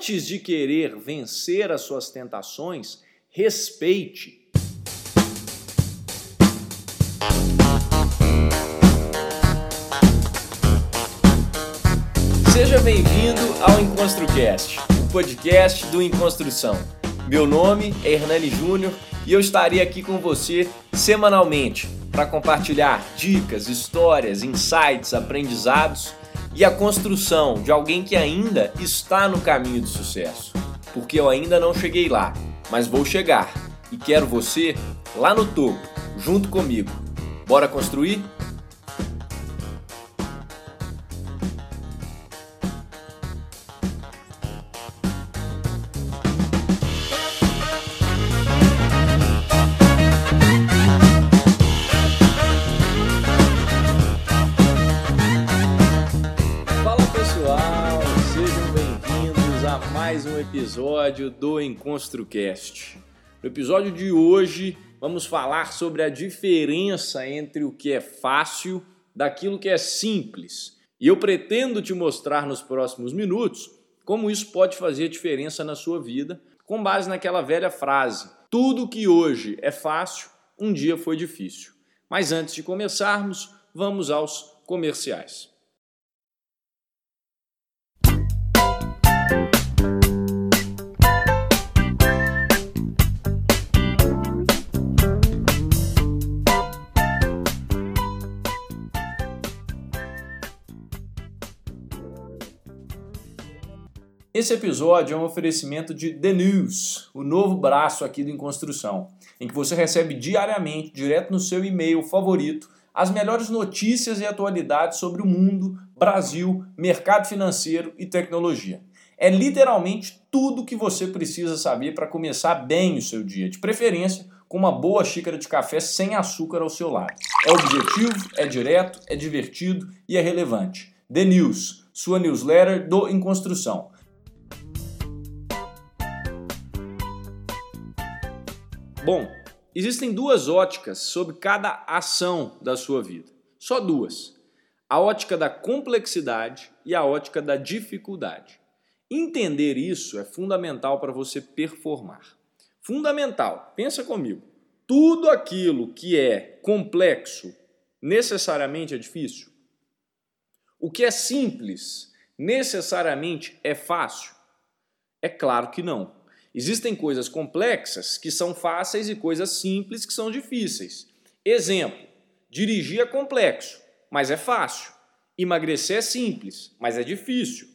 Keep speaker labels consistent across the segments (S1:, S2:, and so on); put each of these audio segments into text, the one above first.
S1: antes de querer vencer as suas tentações, respeite. Seja bem-vindo ao EnconstruCast, o podcast do Enconstrução. Meu nome é Hernani Júnior e eu estarei aqui com você semanalmente para compartilhar dicas, histórias, insights, aprendizados e a construção de alguém que ainda está no caminho do sucesso. Porque eu ainda não cheguei lá, mas vou chegar e quero você lá no topo, junto comigo. Bora construir? Episódio do EnconstruCast. No episódio de hoje, vamos falar sobre a diferença entre o que é fácil daquilo que é simples. E eu pretendo te mostrar nos próximos minutos como isso pode fazer diferença na sua vida, com base naquela velha frase: tudo que hoje é fácil, um dia foi difícil. Mas antes de começarmos, vamos aos comerciais. Esse episódio é um oferecimento de The News, o novo braço aqui do Em Construção, em que você recebe diariamente, direto no seu e-mail favorito, as melhores notícias e atualidades sobre o mundo, Brasil, mercado financeiro e tecnologia. É literalmente tudo o que você precisa saber para começar bem o seu dia, de preferência com uma boa xícara de café sem açúcar ao seu lado. É objetivo, é direto, é divertido e é relevante. The News, sua newsletter do Em Construção. Bom, existem duas óticas sobre cada ação da sua vida. Só duas. A ótica da complexidade e a ótica da dificuldade. Entender isso é fundamental para você performar. Fundamental. Pensa comigo. Tudo aquilo que é complexo necessariamente é difícil? O que é simples necessariamente é fácil? É claro que não. Existem coisas complexas que são fáceis e coisas simples que são difíceis. Exemplo: dirigir é complexo, mas é fácil. Emagrecer é simples, mas é difícil.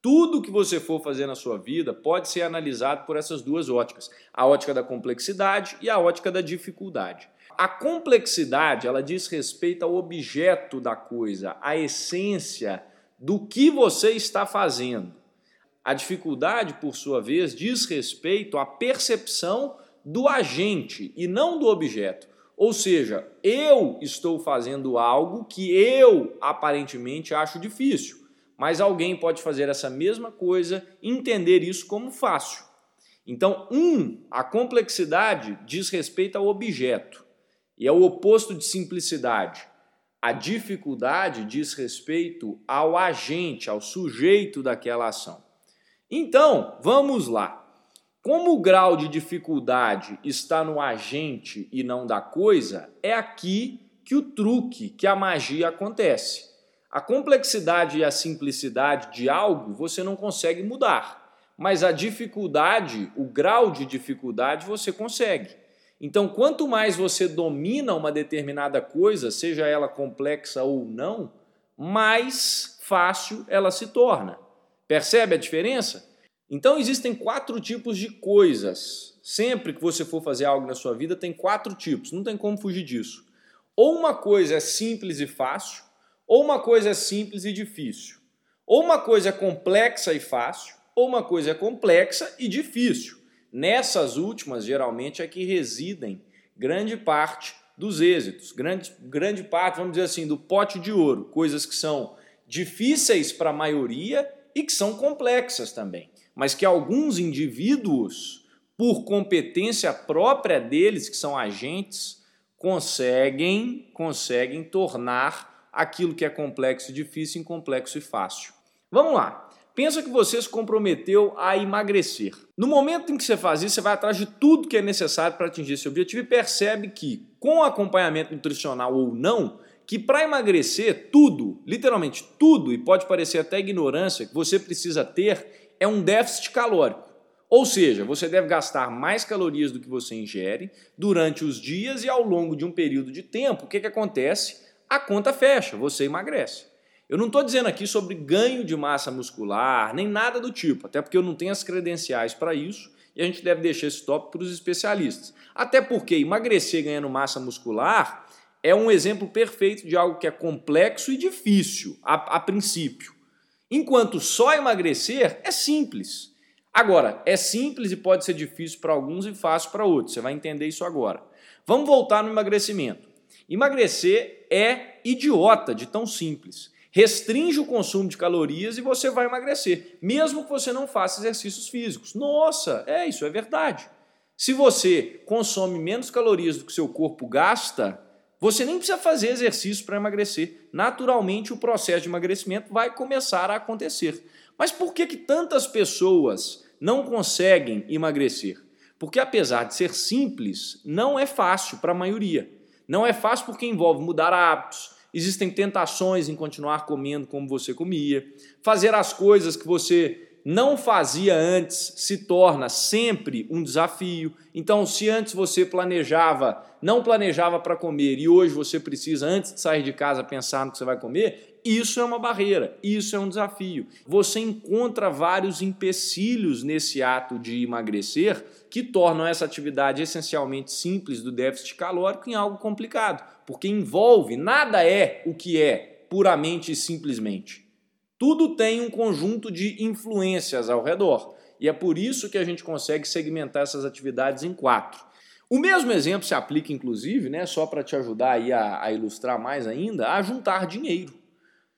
S1: Tudo que você for fazer na sua vida pode ser analisado por essas duas óticas: a ótica da complexidade e a ótica da dificuldade. A complexidade, ela diz respeito ao objeto da coisa, à essência do que você está fazendo. A dificuldade, por sua vez, diz respeito à percepção do agente e não do objeto. Ou seja, eu estou fazendo algo que eu aparentemente acho difícil, mas alguém pode fazer essa mesma coisa e entender isso como fácil. Então, um, a complexidade diz respeito ao objeto e é o oposto de simplicidade. A dificuldade diz respeito ao agente, ao sujeito daquela ação. Então, vamos lá. Como o grau de dificuldade está no agente e não da coisa, é aqui que o truque, que a magia acontece. A complexidade e a simplicidade de algo você não consegue mudar, mas a dificuldade, o grau de dificuldade você consegue. Então, quanto mais você domina uma determinada coisa, seja ela complexa ou não, mais fácil ela se torna. Percebe a diferença? Então existem quatro tipos de coisas. Sempre que você for fazer algo na sua vida, tem quatro tipos, não tem como fugir disso. Ou uma coisa é simples e fácil, ou uma coisa é simples e difícil. Ou uma coisa é complexa e fácil, ou uma coisa é complexa e difícil. Nessas últimas, geralmente, é que residem grande parte dos êxitos, grande, grande parte, vamos dizer assim, do pote de ouro, coisas que são difíceis para a maioria e que são complexas também, mas que alguns indivíduos, por competência própria deles, que são agentes, conseguem, conseguem tornar aquilo que é complexo e difícil em complexo e fácil. Vamos lá. Pensa que você se comprometeu a emagrecer. No momento em que você faz isso, você vai atrás de tudo que é necessário para atingir esse objetivo e percebe que, com acompanhamento nutricional ou não, que para emagrecer, tudo, literalmente tudo, e pode parecer até ignorância, que você precisa ter é um déficit calórico. Ou seja, você deve gastar mais calorias do que você ingere durante os dias e ao longo de um período de tempo. O que, que acontece? A conta fecha, você emagrece. Eu não estou dizendo aqui sobre ganho de massa muscular, nem nada do tipo, até porque eu não tenho as credenciais para isso e a gente deve deixar esse tópico para os especialistas. Até porque emagrecer ganhando massa muscular é um exemplo perfeito de algo que é complexo e difícil a, a princípio. Enquanto só emagrecer é simples. Agora, é simples e pode ser difícil para alguns e fácil para outros. Você vai entender isso agora. Vamos voltar no emagrecimento. Emagrecer é idiota de tão simples. Restringe o consumo de calorias e você vai emagrecer, mesmo que você não faça exercícios físicos. Nossa, é isso, é verdade. Se você consome menos calorias do que seu corpo gasta, você nem precisa fazer exercício para emagrecer. Naturalmente, o processo de emagrecimento vai começar a acontecer. Mas por que, que tantas pessoas não conseguem emagrecer? Porque, apesar de ser simples, não é fácil para a maioria. Não é fácil porque envolve mudar hábitos, existem tentações em continuar comendo como você comia, fazer as coisas que você não fazia antes se torna sempre um desafio. Então, se antes você planejava, não planejava para comer e hoje você precisa, antes de sair de casa, pensar no que você vai comer, isso é uma barreira, isso é um desafio. Você encontra vários empecilhos nesse ato de emagrecer que tornam essa atividade essencialmente simples do déficit calórico em algo complicado, porque envolve, nada é o que é puramente e simplesmente. Tudo tem um conjunto de influências ao redor. E é por isso que a gente consegue segmentar essas atividades em quatro. O mesmo exemplo se aplica, inclusive, né, só para te ajudar aí a, a ilustrar mais ainda, a juntar dinheiro.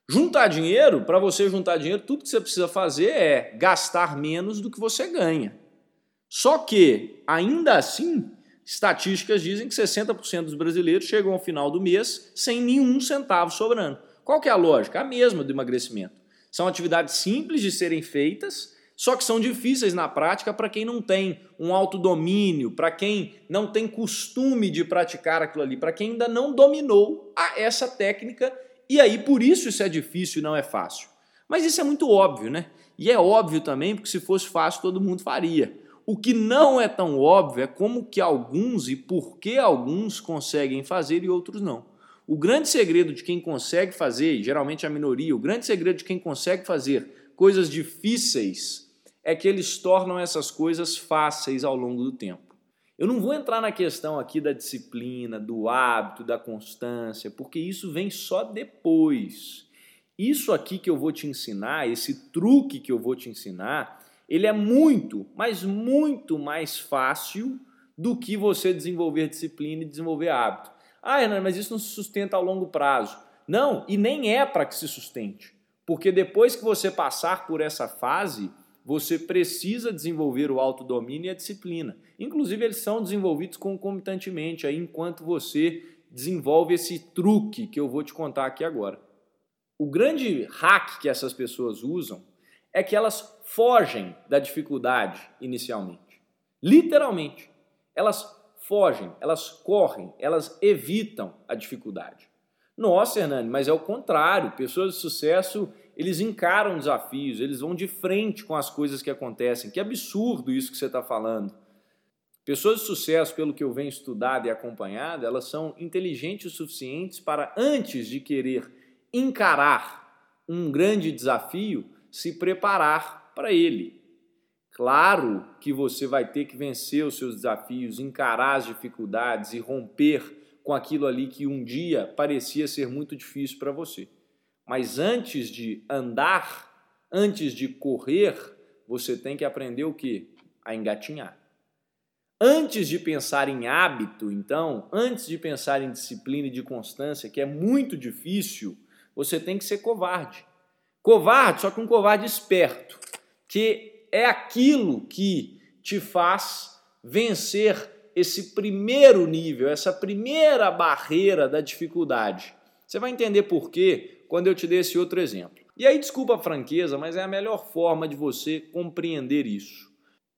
S1: Juntar dinheiro, para você juntar dinheiro, tudo que você precisa fazer é gastar menos do que você ganha. Só que, ainda assim, estatísticas dizem que 60% dos brasileiros chegam ao final do mês sem nenhum centavo sobrando. Qual que é a lógica? A mesma do emagrecimento. São atividades simples de serem feitas, só que são difíceis na prática para quem não tem um autodomínio, para quem não tem costume de praticar aquilo ali, para quem ainda não dominou essa técnica, e aí por isso isso é difícil e não é fácil. Mas isso é muito óbvio, né? E é óbvio também, porque se fosse fácil todo mundo faria. O que não é tão óbvio é como que alguns e por que alguns conseguem fazer e outros não. O grande segredo de quem consegue fazer, geralmente a minoria, o grande segredo de quem consegue fazer coisas difíceis é que eles tornam essas coisas fáceis ao longo do tempo. Eu não vou entrar na questão aqui da disciplina, do hábito, da constância, porque isso vem só depois. Isso aqui que eu vou te ensinar, esse truque que eu vou te ensinar, ele é muito, mas muito mais fácil do que você desenvolver disciplina e desenvolver hábito. Ah, Renan, mas isso não se sustenta a longo prazo. Não, e nem é para que se sustente. Porque depois que você passar por essa fase, você precisa desenvolver o autodomínio e a disciplina. Inclusive, eles são desenvolvidos concomitantemente aí, enquanto você desenvolve esse truque que eu vou te contar aqui agora. O grande hack que essas pessoas usam é que elas fogem da dificuldade inicialmente. Literalmente. Elas fogem, elas correm, elas evitam a dificuldade. Nossa, Hernani, mas é o contrário. Pessoas de sucesso, eles encaram desafios, eles vão de frente com as coisas que acontecem. Que absurdo isso que você está falando. Pessoas de sucesso, pelo que eu venho estudado e acompanhado, elas são inteligentes o suficientes para, antes de querer encarar um grande desafio, se preparar para ele. Claro que você vai ter que vencer os seus desafios, encarar as dificuldades e romper com aquilo ali que um dia parecia ser muito difícil para você. Mas antes de andar, antes de correr, você tem que aprender o que? A engatinhar. Antes de pensar em hábito, então, antes de pensar em disciplina e de constância, que é muito difícil, você tem que ser covarde. Covarde, só que um covarde esperto, que é aquilo que te faz vencer esse primeiro nível, essa primeira barreira da dificuldade. Você vai entender por quê quando eu te der esse outro exemplo. E aí, desculpa a franqueza, mas é a melhor forma de você compreender isso.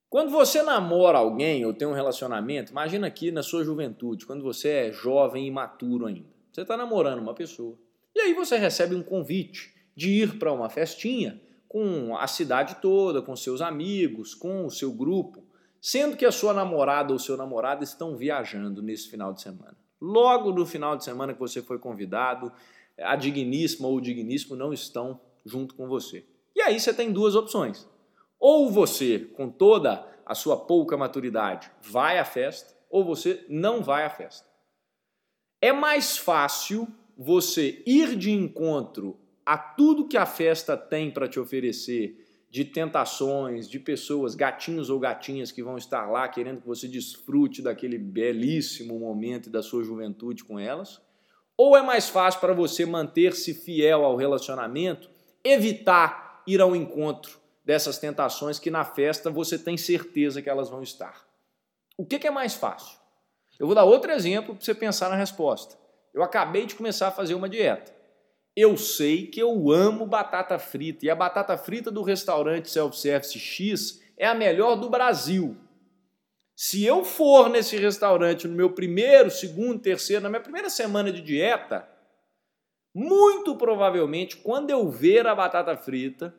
S1: Quando você namora alguém ou tem um relacionamento, imagina aqui na sua juventude, quando você é jovem e imaturo ainda. Você está namorando uma pessoa. E aí você recebe um convite de ir para uma festinha com a cidade toda, com seus amigos, com o seu grupo, sendo que a sua namorada ou seu namorado estão viajando nesse final de semana. Logo no final de semana que você foi convidado, a digníssima ou o digníssimo não estão junto com você. E aí você tem duas opções. Ou você, com toda a sua pouca maturidade, vai à festa, ou você não vai à festa. É mais fácil você ir de encontro a tudo que a festa tem para te oferecer, de tentações, de pessoas, gatinhos ou gatinhas que vão estar lá querendo que você desfrute daquele belíssimo momento da sua juventude com elas? Ou é mais fácil para você manter-se fiel ao relacionamento evitar ir ao encontro dessas tentações que na festa você tem certeza que elas vão estar. O que, é mais fácil? Eu vou dar outro exemplo para você pensar na resposta. Eu acabei de começar a fazer uma dieta. Eu sei que eu amo batata frita e a batata frita do restaurante Self-Service X é a melhor do Brasil. Se eu for nesse restaurante no meu primeiro, segundo, terceiro, na minha primeira semana de dieta, muito provavelmente, quando eu ver a batata frita,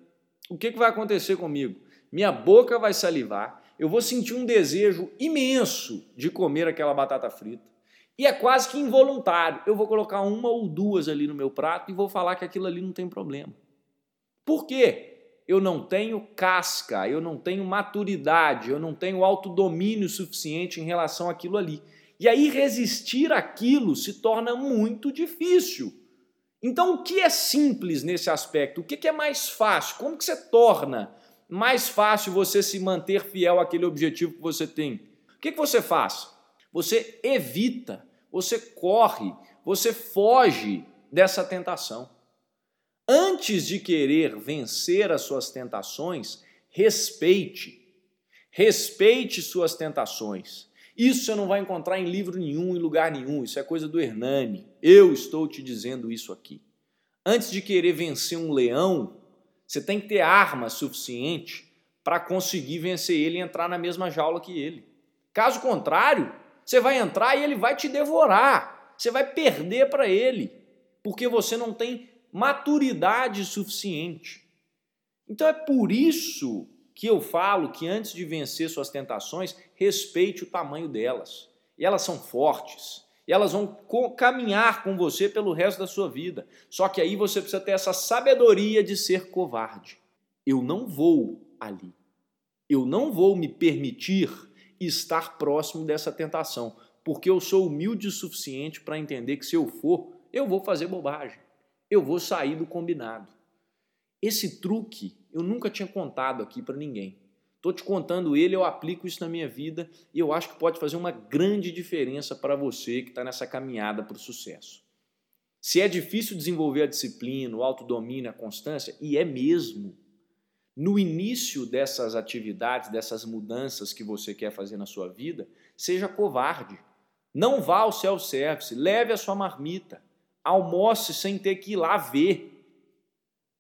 S1: o que, que vai acontecer comigo? Minha boca vai salivar, eu vou sentir um desejo imenso de comer aquela batata frita. E é quase que involuntário. Eu vou colocar uma ou duas ali no meu prato e vou falar que aquilo ali não tem problema. Por quê? Eu não tenho casca, eu não tenho maturidade, eu não tenho autodomínio suficiente em relação àquilo ali. E aí resistir àquilo se torna muito difícil. Então, o que é simples nesse aspecto? O que é mais fácil? Como que você torna mais fácil você se manter fiel àquele objetivo que você tem? O que, que você faz? Você evita, você corre, você foge dessa tentação. Antes de querer vencer as suas tentações, respeite. Respeite suas tentações. Isso você não vai encontrar em livro nenhum, em lugar nenhum. Isso é coisa do Hernani. Eu estou te dizendo isso aqui. Antes de querer vencer um leão, você tem que ter arma suficiente para conseguir vencer ele e entrar na mesma jaula que ele. Caso contrário, você vai entrar e ele vai te devorar. Você vai perder para ele, porque você não tem maturidade suficiente. Então é por isso que eu falo que antes de vencer suas tentações, respeite o tamanho delas. E elas são fortes. E elas vão caminhar com você pelo resto da sua vida. Só que aí você precisa ter essa sabedoria de ser covarde. Eu não vou ali. Eu não vou me permitir estar próximo dessa tentação, porque eu sou humilde o suficiente para entender que se eu for, eu vou fazer bobagem. Eu vou sair do combinado. Esse truque eu nunca tinha contado aqui para ninguém. Estou te contando ele, eu aplico isso na minha vida e eu acho que pode fazer uma grande diferença para você que está nessa caminhada para o sucesso. Se é difícil desenvolver a disciplina, o autodomínio, a constância, e é mesmo, no início dessas atividades, dessas mudanças que você quer fazer na sua vida, seja covarde. Não vá ao self-service, leve a sua marmita, almoce sem ter que ir lá ver.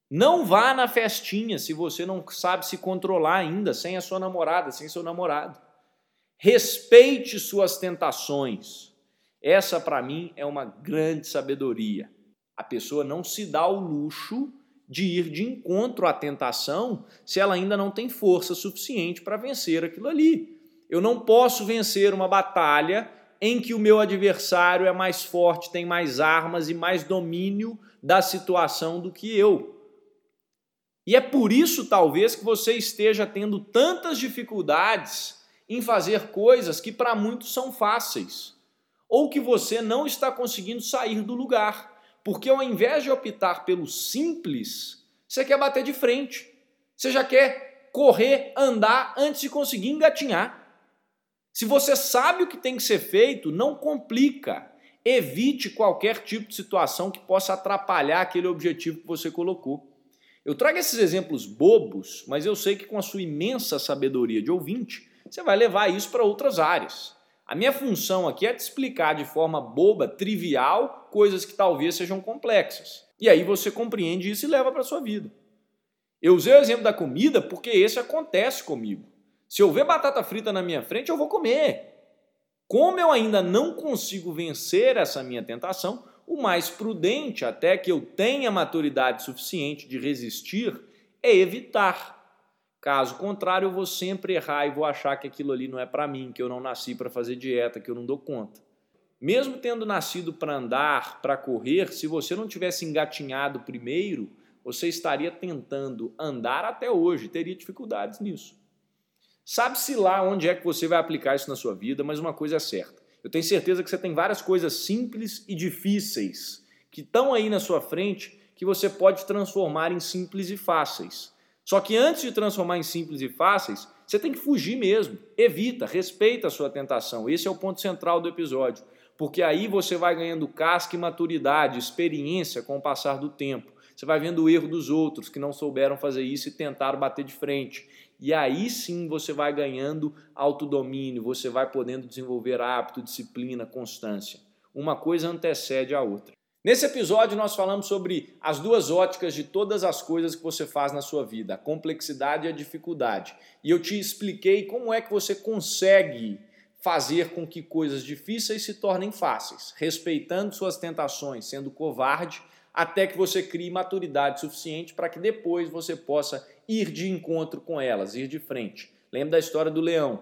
S1: Não vá na festinha se você não sabe se controlar ainda, sem a sua namorada, sem seu namorado. Respeite suas tentações. Essa, para mim, é uma grande sabedoria. A pessoa não se dá o luxo de ir de encontro à tentação se ela ainda não tem força suficiente para vencer aquilo ali. Eu não posso vencer uma batalha em que o meu adversário é mais forte, tem mais armas e mais domínio da situação do que eu. E é por isso, talvez, que você esteja tendo tantas dificuldades em fazer coisas que para muitos são fáceis, ou que você não está conseguindo sair do lugar, porque ao invés de optar pelo simples, você quer bater de frente. Você já quer correr, andar antes de conseguir engatinhar. Se você sabe o que tem que ser feito, não complica. Evite qualquer tipo de situação que possa atrapalhar aquele objetivo que você colocou. Eu trago esses exemplos bobos, mas eu sei que com a sua imensa sabedoria de ouvinte, você vai levar isso para outras áreas. A minha função aqui é te explicar de forma boba, trivial, coisas que talvez sejam complexas. E aí você compreende isso e leva para a sua vida. Eu usei o exemplo da comida porque esse acontece comigo. Se eu ver batata frita na minha frente, eu vou comer. Como eu ainda não consigo vencer essa minha tentação, o mais prudente, até que eu tenha maturidade suficiente de resistir, é evitar. Caso contrário, eu vou sempre errar e vou achar que aquilo ali não é para mim, que eu não nasci para fazer dieta, que eu não dou conta. Mesmo tendo nascido para andar, para correr, se você não tivesse engatinhado primeiro, você estaria tentando andar até hoje, teria dificuldades nisso. Sabe-se lá onde é que você vai aplicar isso na sua vida, mas uma coisa é certa. Eu tenho certeza que você tem várias coisas simples e difíceis que estão aí na sua frente que você pode transformar em simples e fáceis. Só que antes de transformar em simples e fáceis, você tem que fugir mesmo. Evita, respeita a sua tentação. Esse é o ponto central do episódio. Porque aí você vai ganhando casca e maturidade, experiência com o passar do tempo. Você vai vendo o erro dos outros que não souberam fazer isso e tentaram bater de frente. E aí sim você vai ganhando autodomínio, você vai podendo desenvolver hábito, disciplina, constância. Uma coisa antecede a outra. Nesse episódio, nós falamos sobre as duas óticas de todas as coisas que você faz na sua vida, a complexidade e a dificuldade. E eu te expliquei como é que você consegue fazer com que coisas difíceis se tornem fáceis, respeitando suas tentações, sendo covarde, até que você crie maturidade suficiente para que depois você possa ir de encontro com elas, ir de frente. Lembra da história do leão.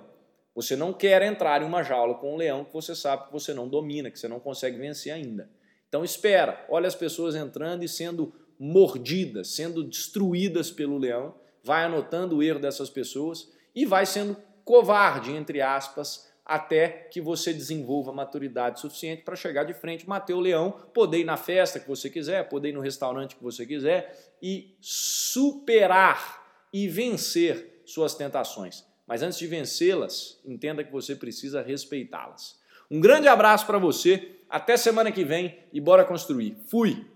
S1: Você não quer entrar em uma jaula com um leão que você sabe que você não domina, que você não consegue vencer ainda. Então espera, olha as pessoas entrando e sendo mordidas, sendo destruídas pelo leão, vai anotando o erro dessas pessoas e vai sendo covarde, entre aspas, até que você desenvolva maturidade suficiente para chegar de frente, matar o leão, poder ir na festa que você quiser, poder ir no restaurante que você quiser e superar e vencer suas tentações. Mas antes de vencê-las, entenda que você precisa respeitá-las. Um grande abraço para você até semana que vem e bora construir. Fui!